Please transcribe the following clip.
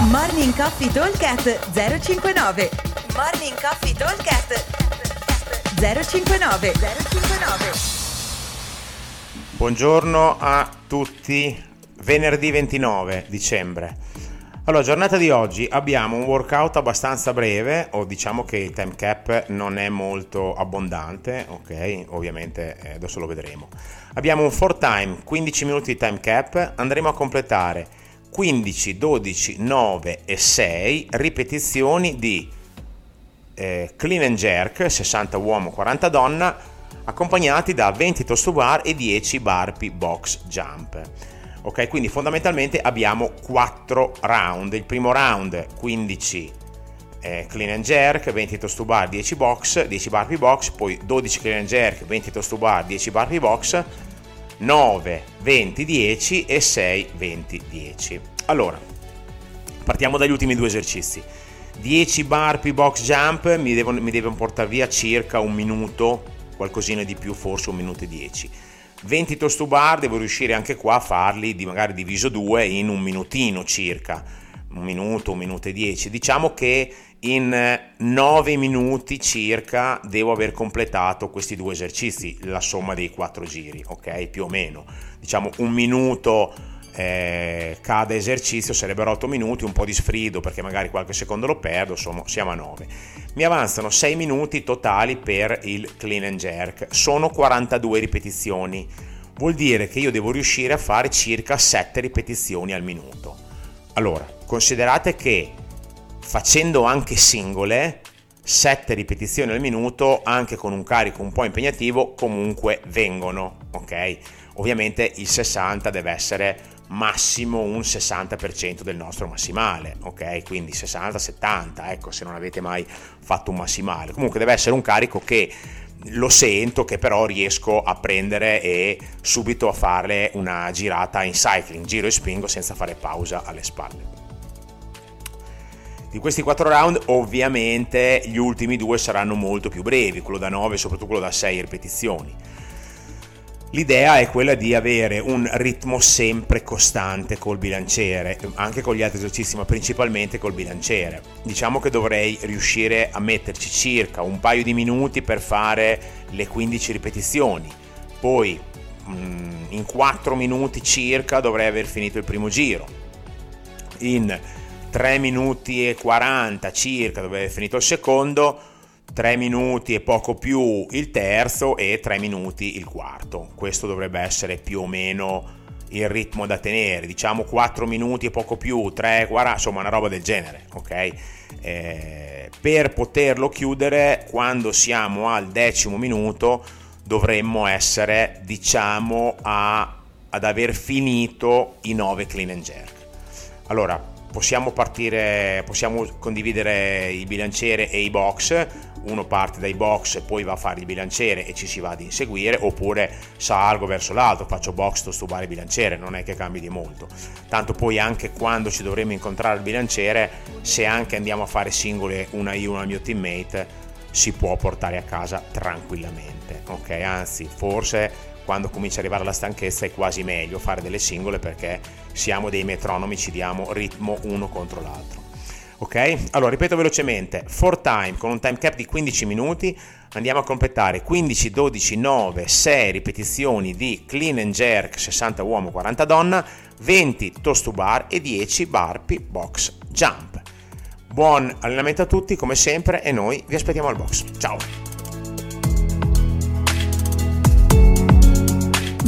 Morning Coffee Talkcast 059 Morning Coffee Talkcast 059 059 Buongiorno a tutti, venerdì 29 dicembre. Allora, giornata di oggi abbiamo un workout abbastanza breve, o diciamo che il time cap non è molto abbondante, ok? Ovviamente eh, adesso lo vedremo. Abbiamo un 4 time, 15 minuti di time cap, andremo a completare 15, 12, 9 e 6 ripetizioni di eh, clean and jerk, 60 uomo, 40 donna, accompagnati da 20 toast to bar e 10 burpee box jump. Ok, quindi fondamentalmente abbiamo 4 round. Il primo round 15 eh, clean and jerk, 20 toast to bar, 10 box, 10 burpee box, poi 12 clean and jerk, 20 toast to bar, 10 burpee box, 9 20 10 e 6 20 10. Allora, partiamo dagli ultimi due esercizi. 10 burpee box jump mi devono, mi devono portare via circa un minuto, qualcosina di più, forse un minuto e 10 20 toast to bar devo riuscire anche qua a farli di magari diviso 2 in un minutino circa un minuto, un minuto e 10 diciamo che in 9 minuti circa devo aver completato questi due esercizi la somma dei quattro giri ok più o meno diciamo un minuto eh, cada esercizio sarebbero 8 minuti, un po' di sfrido perché magari qualche secondo lo perdo, insomma siamo a 9. Mi avanzano 6 minuti totali per il clean and jerk, sono 42 ripetizioni, vuol dire che io devo riuscire a fare circa 7 ripetizioni al minuto. Allora, considerate che facendo anche singole, 7 ripetizioni al minuto, anche con un carico un po' impegnativo, comunque vengono, ok? Ovviamente il 60 deve essere massimo un 60% del nostro massimale, ok? Quindi 60-70, ecco, se non avete mai fatto un massimale. Comunque deve essere un carico che lo sento, che però riesco a prendere e subito a fare una girata in cycling, giro e spingo senza fare pausa alle spalle. Di questi 4 round ovviamente gli ultimi due saranno molto più brevi, quello da 9 e soprattutto quello da 6 ripetizioni L'idea è quella di avere un ritmo sempre costante col bilanciere, anche con gli altri esercizi, ma principalmente col bilanciere. Diciamo che dovrei riuscire a metterci circa un paio di minuti per fare le 15 ripetizioni. Poi mm, in 4 minuti circa dovrei aver finito il primo giro. In 3 minuti e 40 circa dovrei aver finito il secondo 3 minuti e poco più il terzo e 3 minuti il quarto. Questo dovrebbe essere più o meno il ritmo da tenere, diciamo 4 minuti e poco più, 3, 40, insomma una roba del genere, ok? Eh, per poterlo chiudere, quando siamo al decimo minuto, dovremmo essere, diciamo, a, ad aver finito i 9 clean and jerk. Allora, possiamo partire, possiamo condividere il bilanciere e i box, uno parte dai box poi va a fare il bilanciere e ci si va ad inseguire, oppure salgo verso l'alto, faccio box to stubare il bilanciere, non è che cambi di molto. Tanto poi anche quando ci dovremo incontrare il bilanciere, se anche andiamo a fare singole una io una al mio teammate, si può portare a casa tranquillamente, ok? Anzi, forse quando comincia ad arrivare la stanchezza è quasi meglio fare delle singole perché siamo dei metronomi, ci diamo ritmo uno contro l'altro. Ok? Allora ripeto velocemente, 4 time con un time cap di 15 minuti, andiamo a completare 15, 12, 9, 6 ripetizioni di clean and jerk 60 uomo 40 donna, 20 toast to bar e 10 burpee box jump. Buon allenamento a tutti come sempre e noi vi aspettiamo al box. Ciao!